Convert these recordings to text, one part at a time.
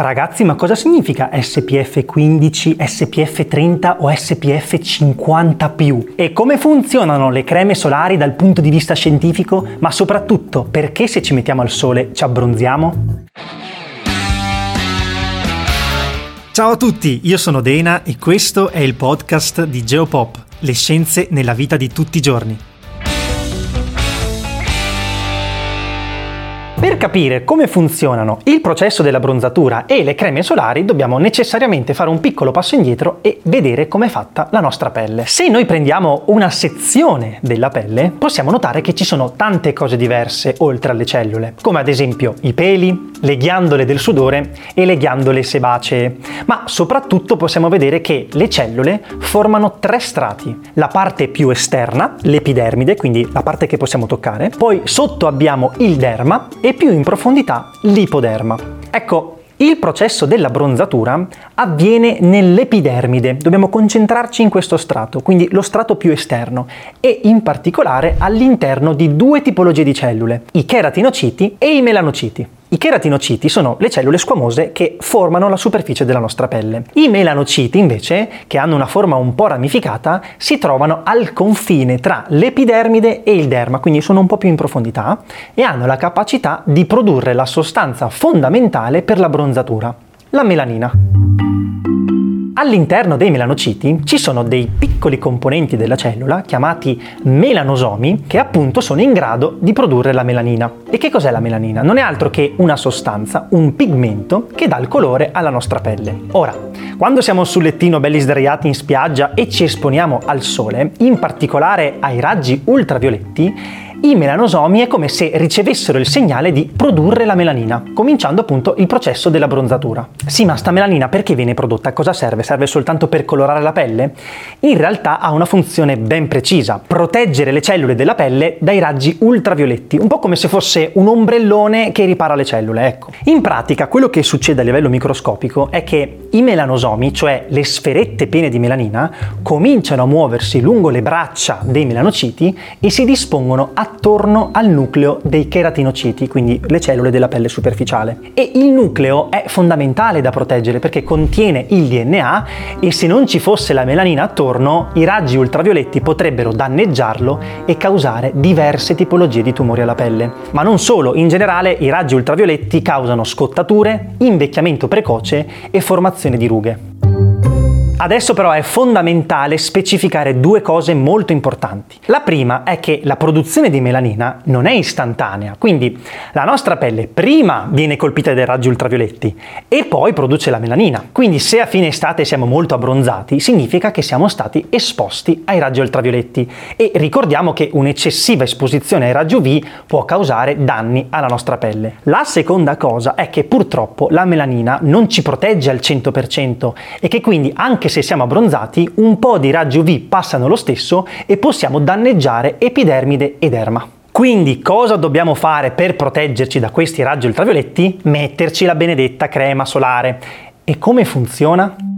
Ragazzi, ma cosa significa SPF 15, SPF 30 o SPF 50 E come funzionano le creme solari dal punto di vista scientifico? Ma soprattutto, perché se ci mettiamo al sole ci abbronziamo? Ciao a tutti, io sono Dena e questo è il podcast di Geopop, le scienze nella vita di tutti i giorni. Per capire come funzionano il processo della bronzatura e le creme solari dobbiamo necessariamente fare un piccolo passo indietro e vedere com'è fatta la nostra pelle. Se noi prendiamo una sezione della pelle possiamo notare che ci sono tante cose diverse oltre alle cellule, come ad esempio i peli, le ghiandole del sudore e le ghiandole sebacee, ma soprattutto possiamo vedere che le cellule formano tre strati, la parte più esterna, l'epidermide, quindi la parte che possiamo toccare, poi sotto abbiamo il derma e e più in profondità l'ipoderma. Ecco, il processo della bronzatura avviene nell'epidermide, dobbiamo concentrarci in questo strato, quindi lo strato più esterno, e in particolare all'interno di due tipologie di cellule, i cheratinociti e i melanociti. I cheratinociti sono le cellule squamose che formano la superficie della nostra pelle. I melanociti, invece, che hanno una forma un po' ramificata, si trovano al confine tra l'epidermide e il derma, quindi sono un po' più in profondità e hanno la capacità di produrre la sostanza fondamentale per la bronzatura, la melanina. All'interno dei melanociti ci sono dei piccoli componenti della cellula chiamati melanosomi che appunto sono in grado di produrre la melanina. E che cos'è la melanina? Non è altro che una sostanza, un pigmento che dà il colore alla nostra pelle. Ora, quando siamo sul lettino belli sdraiati in spiaggia e ci esponiamo al sole, in particolare ai raggi ultravioletti, i melanosomi è come se ricevessero il segnale di produrre la melanina, cominciando appunto il processo della bronzatura. Sì, ma sta melanina perché viene prodotta? A cosa serve? Serve soltanto per colorare la pelle? In realtà ha una funzione ben precisa, proteggere le cellule della pelle dai raggi ultravioletti, un po' come se fosse un ombrellone che ripara le cellule, ecco. In pratica quello che succede a livello microscopico è che i melanosomi, cioè le sferette piene di melanina, cominciano a muoversi lungo le braccia dei melanociti e si dispongono a attorno al nucleo dei cheratinociti, quindi le cellule della pelle superficiale. E il nucleo è fondamentale da proteggere perché contiene il DNA e se non ci fosse la melanina attorno, i raggi ultravioletti potrebbero danneggiarlo e causare diverse tipologie di tumori alla pelle. Ma non solo, in generale i raggi ultravioletti causano scottature, invecchiamento precoce e formazione di rughe. Adesso però è fondamentale specificare due cose molto importanti. La prima è che la produzione di melanina non è istantanea, quindi la nostra pelle prima viene colpita dai raggi ultravioletti e poi produce la melanina. Quindi se a fine estate siamo molto abbronzati, significa che siamo stati esposti ai raggi ultravioletti e ricordiamo che un'eccessiva esposizione ai raggi UV può causare danni alla nostra pelle. La seconda cosa è che purtroppo la melanina non ci protegge al 100% e che quindi anche se siamo abbronzati, un po' di raggi UV passano lo stesso e possiamo danneggiare epidermide e derma. Quindi cosa dobbiamo fare per proteggerci da questi raggi ultravioletti? Metterci la benedetta crema solare. E come funziona?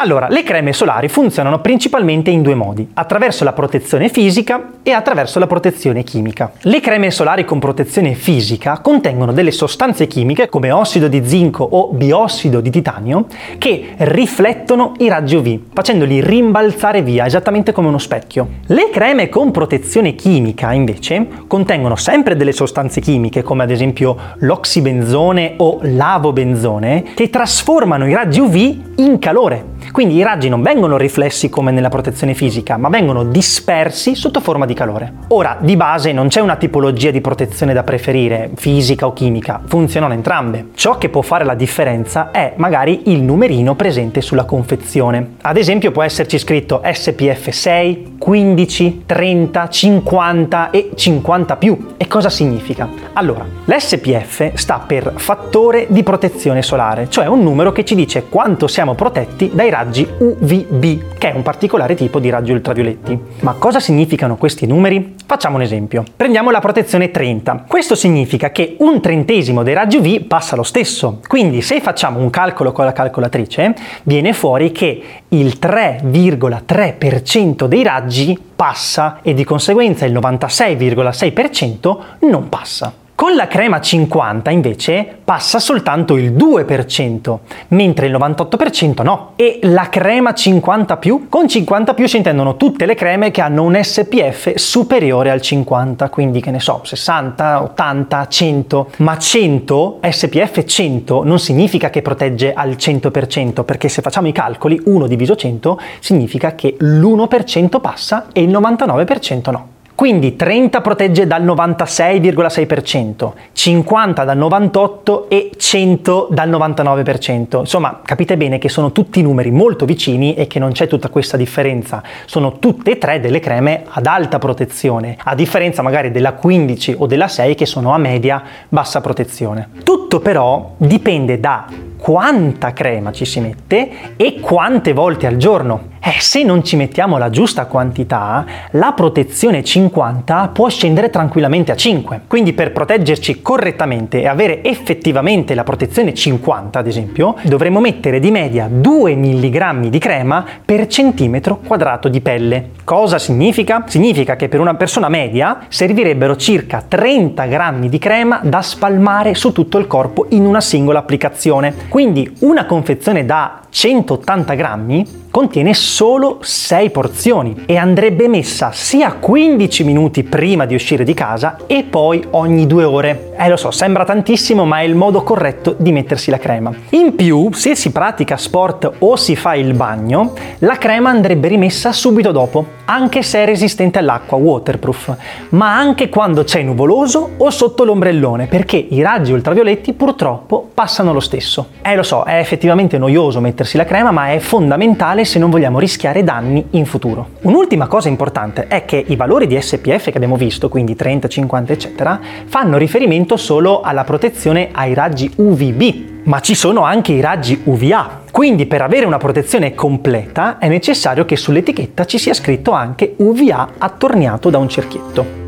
Allora, le creme solari funzionano principalmente in due modi, attraverso la protezione fisica e attraverso la protezione chimica. Le creme solari con protezione fisica contengono delle sostanze chimiche come ossido di zinco o biossido di titanio che riflettono i raggi UV, facendoli rimbalzare via esattamente come uno specchio. Le creme con protezione chimica invece contengono sempre delle sostanze chimiche come ad esempio l'oxibenzone o l'avobenzone che trasformano i raggi UV in calore Quindi i raggi non vengono riflessi come nella protezione fisica, ma vengono dispersi sotto forma di calore. Ora, di base non c'è una tipologia di protezione da preferire, fisica o chimica, funzionano entrambe. Ciò che può fare la differenza è magari il numerino presente sulla confezione. Ad esempio può esserci scritto SPF 6, 15, 30, 50 e 50 più. E cosa significa? Allora, l'SPF sta per fattore di protezione solare, cioè un numero che ci dice quanto siamo protetti dai raggi UVB, che è un particolare tipo di raggi ultravioletti. Ma cosa significano questi numeri? Facciamo un esempio. Prendiamo la protezione 30. Questo significa che un trentesimo dei raggi UV passa lo stesso. Quindi se facciamo un calcolo con la calcolatrice, viene fuori che il 3,3% dei raggi passa e di conseguenza il 96,6% non passa. Con la crema 50 invece passa soltanto il 2%, mentre il 98% no. E la crema 50 più? Con 50 più si intendono tutte le creme che hanno un SPF superiore al 50, quindi che ne so, 60, 80, 100. Ma 100, SPF 100, non significa che protegge al 100%, perché se facciamo i calcoli, 1 diviso 100 significa che l'1% passa e il 99% no. Quindi 30 protegge dal 96,6%, 50 dal 98% e 100 dal 99%. Insomma, capite bene che sono tutti numeri molto vicini e che non c'è tutta questa differenza. Sono tutte e tre delle creme ad alta protezione, a differenza magari della 15 o della 6 che sono a media bassa protezione. Tutto però dipende da quanta crema ci si mette e quante volte al giorno. Eh, se non ci mettiamo la giusta quantità, la protezione 50 può scendere tranquillamente a 5. Quindi per proteggerci correttamente e avere effettivamente la protezione 50, ad esempio, dovremmo mettere di media 2 mg di crema per centimetro quadrato di pelle. Cosa significa? Significa che per una persona media servirebbero circa 30 grammi di crema da spalmare su tutto il corpo in una singola applicazione. Quindi una confezione da 180 grammi contiene solo 6 porzioni e andrebbe messa sia 15 minuti prima di uscire di casa e poi ogni due ore. Eh lo so, sembra tantissimo ma è il modo corretto di mettersi la crema. In più, se si pratica sport o si fa il bagno, la crema andrebbe rimessa subito dopo, anche se è resistente all'acqua, waterproof, ma anche quando c'è nuvoloso o sotto l'ombrellone, perché i raggi ultravioletti purtroppo passano lo stesso. Eh lo so, è effettivamente noioso mettersi la crema, ma è fondamentale se non vogliamo rischiare danni in futuro. Un'ultima cosa importante è che i valori di SPF che abbiamo visto, quindi 30, 50 eccetera, fanno riferimento solo alla protezione ai raggi UVB, ma ci sono anche i raggi UVA. Quindi per avere una protezione completa è necessario che sull'etichetta ci sia scritto anche UVA attorniato da un cerchietto.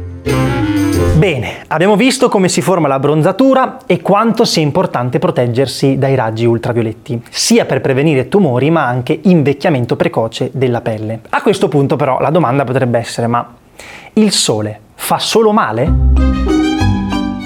Bene, abbiamo visto come si forma la bronzatura e quanto sia importante proteggersi dai raggi ultravioletti, sia per prevenire tumori ma anche invecchiamento precoce della pelle. A questo punto però la domanda potrebbe essere ma il sole fa solo male?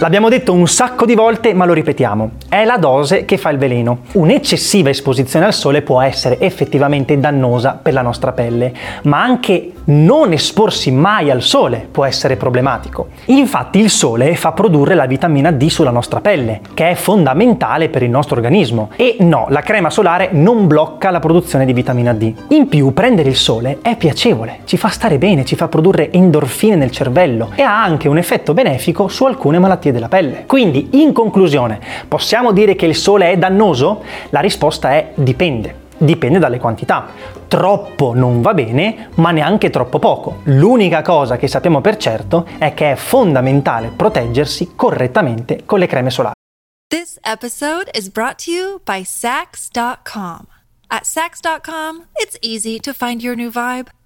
L'abbiamo detto un sacco di volte, ma lo ripetiamo. È la dose che fa il veleno. Un'eccessiva esposizione al sole può essere effettivamente dannosa per la nostra pelle, ma anche non esporsi mai al sole può essere problematico. Infatti il sole fa produrre la vitamina D sulla nostra pelle, che è fondamentale per il nostro organismo. E no, la crema solare non blocca la produzione di vitamina D. In più, prendere il sole è piacevole, ci fa stare bene, ci fa produrre endorfine nel cervello e ha anche un effetto benefico su alcune malattie della pelle. Quindi, in conclusione, possiamo dire che il sole è dannoso? La risposta è dipende. Dipende dalle quantità. Troppo non va bene, ma neanche troppo poco. L'unica cosa che sappiamo per certo è che è fondamentale proteggersi correttamente con le creme solari. This episode is brought to you by Sax.com. At Sax.com, it's easy to find your new vibe.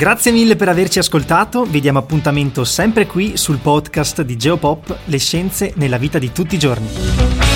Grazie mille per averci ascoltato, vi diamo appuntamento sempre qui sul podcast di Geopop, le scienze nella vita di tutti i giorni.